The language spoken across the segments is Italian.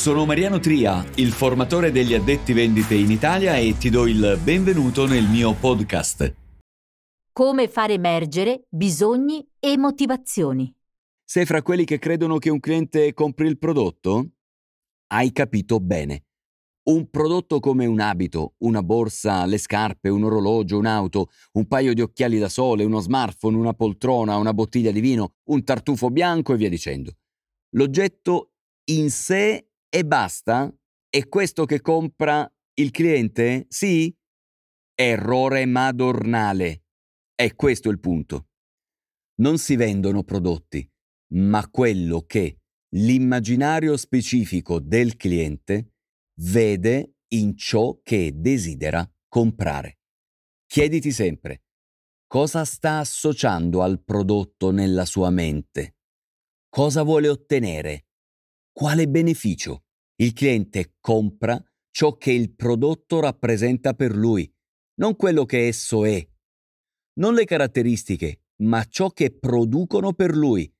Sono Mariano Tria, il formatore degli addetti vendite in Italia e ti do il benvenuto nel mio podcast. Come fare emergere bisogni e motivazioni. Sei fra quelli che credono che un cliente compri il prodotto? Hai capito bene. Un prodotto come un abito, una borsa, le scarpe, un orologio, un'auto, un paio di occhiali da sole, uno smartphone, una poltrona, una bottiglia di vino, un tartufo bianco e via dicendo. L'oggetto in sé e basta? È questo che compra il cliente? Sì? Errore madornale. È questo il punto. Non si vendono prodotti, ma quello che l'immaginario specifico del cliente vede in ciò che desidera comprare. Chiediti sempre cosa sta associando al prodotto nella sua mente, cosa vuole ottenere quale beneficio? Il cliente compra ciò che il prodotto rappresenta per lui, non quello che esso è. Non le caratteristiche, ma ciò che producono per lui.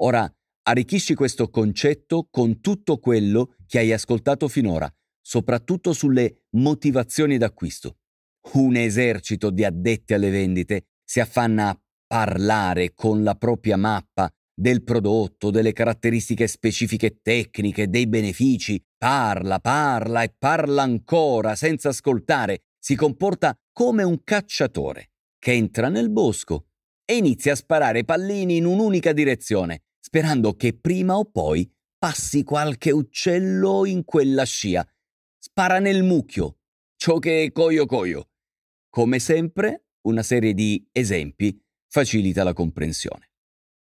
Ora, arricchisci questo concetto con tutto quello che hai ascoltato finora, soprattutto sulle motivazioni d'acquisto. Un esercito di addetti alle vendite si affanna a parlare con la propria mappa del prodotto, delle caratteristiche specifiche tecniche, dei benefici, parla, parla e parla ancora senza ascoltare, si comporta come un cacciatore che entra nel bosco e inizia a sparare pallini in un'unica direzione, sperando che prima o poi passi qualche uccello in quella scia. Spara nel mucchio, ciò che è coio coio. Come sempre, una serie di esempi facilita la comprensione.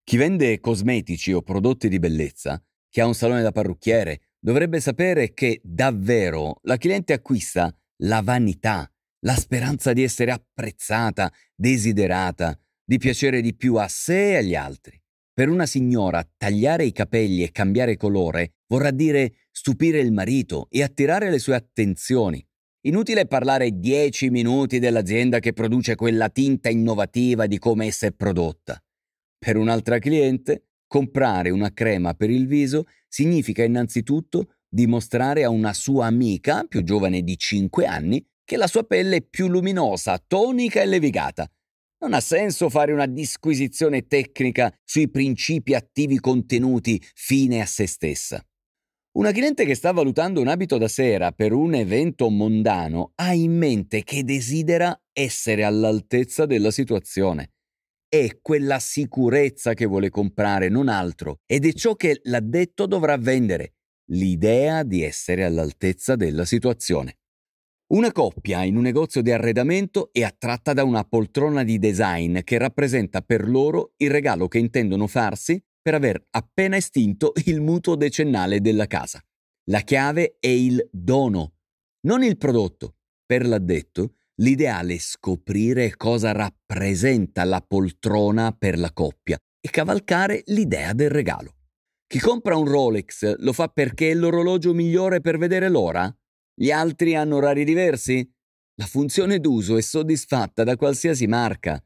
Chi vende cosmetici o prodotti di bellezza, chi ha un salone da parrucchiere, dovrebbe sapere che davvero la cliente acquista la vanità, la speranza di essere apprezzata, desiderata, di piacere di più a sé e agli altri. Per una signora tagliare i capelli e cambiare colore vorrà dire stupire il marito e attirare le sue attenzioni. Inutile parlare dieci minuti dell'azienda che produce quella tinta innovativa di come essa è prodotta. Per un'altra cliente, comprare una crema per il viso significa innanzitutto dimostrare a una sua amica, più giovane di 5 anni, che la sua pelle è più luminosa, tonica e levigata. Non ha senso fare una disquisizione tecnica sui principi attivi contenuti fine a se stessa. Una cliente che sta valutando un abito da sera per un evento mondano ha in mente che desidera essere all'altezza della situazione è quella sicurezza che vuole comprare, non altro, ed è ciò che l'addetto dovrà vendere, l'idea di essere all'altezza della situazione. Una coppia in un negozio di arredamento è attratta da una poltrona di design che rappresenta per loro il regalo che intendono farsi per aver appena estinto il mutuo decennale della casa. La chiave è il dono, non il prodotto. Per l'addetto, L'ideale è scoprire cosa rappresenta la poltrona per la coppia e cavalcare l'idea del regalo. Chi compra un Rolex lo fa perché è l'orologio migliore per vedere l'ora? Gli altri hanno orari diversi? La funzione d'uso è soddisfatta da qualsiasi marca.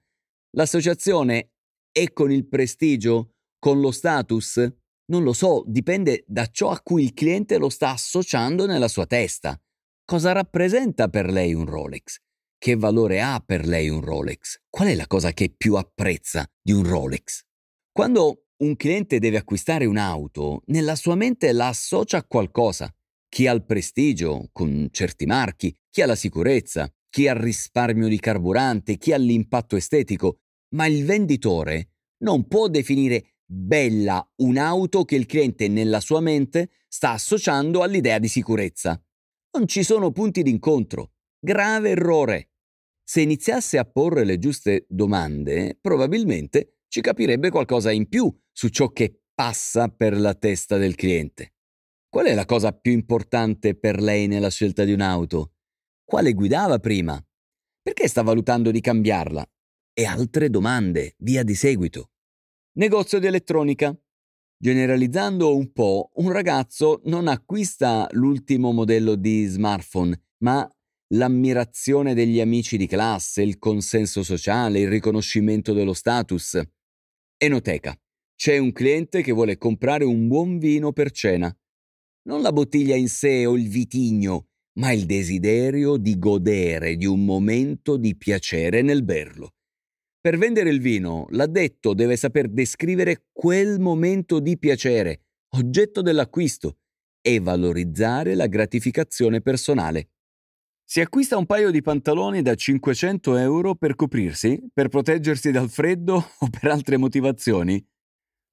L'associazione è con il prestigio, con lo status? Non lo so, dipende da ciò a cui il cliente lo sta associando nella sua testa. Cosa rappresenta per lei un Rolex? Che valore ha per lei un Rolex? Qual è la cosa che più apprezza di un Rolex? Quando un cliente deve acquistare un'auto, nella sua mente la associa a qualcosa. Chi ha il prestigio, con certi marchi, chi ha la sicurezza, chi ha il risparmio di carburante, chi ha l'impatto estetico, ma il venditore non può definire bella un'auto che il cliente nella sua mente sta associando all'idea di sicurezza. Non ci sono punti d'incontro. Grave errore. Se iniziasse a porre le giuste domande, probabilmente ci capirebbe qualcosa in più su ciò che passa per la testa del cliente. Qual è la cosa più importante per lei nella scelta di un'auto? Quale guidava prima? Perché sta valutando di cambiarla? E altre domande, via di seguito. Negozio di elettronica. Generalizzando un po', un ragazzo non acquista l'ultimo modello di smartphone, ma l'ammirazione degli amici di classe, il consenso sociale, il riconoscimento dello status. Enoteca. C'è un cliente che vuole comprare un buon vino per cena. non la bottiglia in sé o il vitigno, ma il desiderio di godere di un momento di piacere nel berlo. Per vendere il vino, l'addetto deve saper descrivere quel momento di piacere, oggetto dell'acquisto, e valorizzare la gratificazione personale. Si acquista un paio di pantaloni da 500 euro per coprirsi, per proteggersi dal freddo o per altre motivazioni?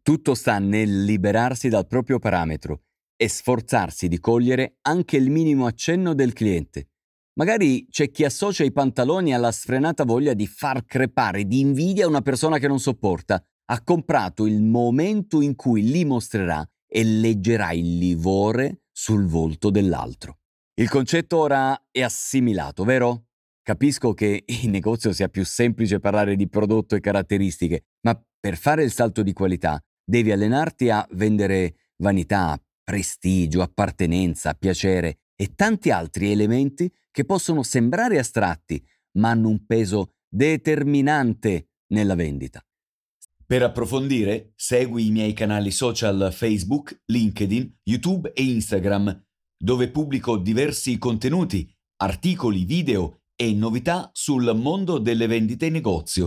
Tutto sta nel liberarsi dal proprio parametro e sforzarsi di cogliere anche il minimo accenno del cliente. Magari c'è chi associa i pantaloni alla sfrenata voglia di far crepare di invidia una persona che non sopporta. Ha comprato il momento in cui li mostrerà e leggerà il livore sul volto dell'altro. Il concetto ora è assimilato, vero? Capisco che in negozio sia più semplice parlare di prodotto e caratteristiche, ma per fare il salto di qualità devi allenarti a vendere vanità, prestigio, appartenenza, piacere e tanti altri elementi che possono sembrare astratti, ma hanno un peso determinante nella vendita. Per approfondire, segui i miei canali social Facebook, LinkedIn, YouTube e Instagram dove pubblico diversi contenuti, articoli, video e novità sul mondo delle vendite in negozio.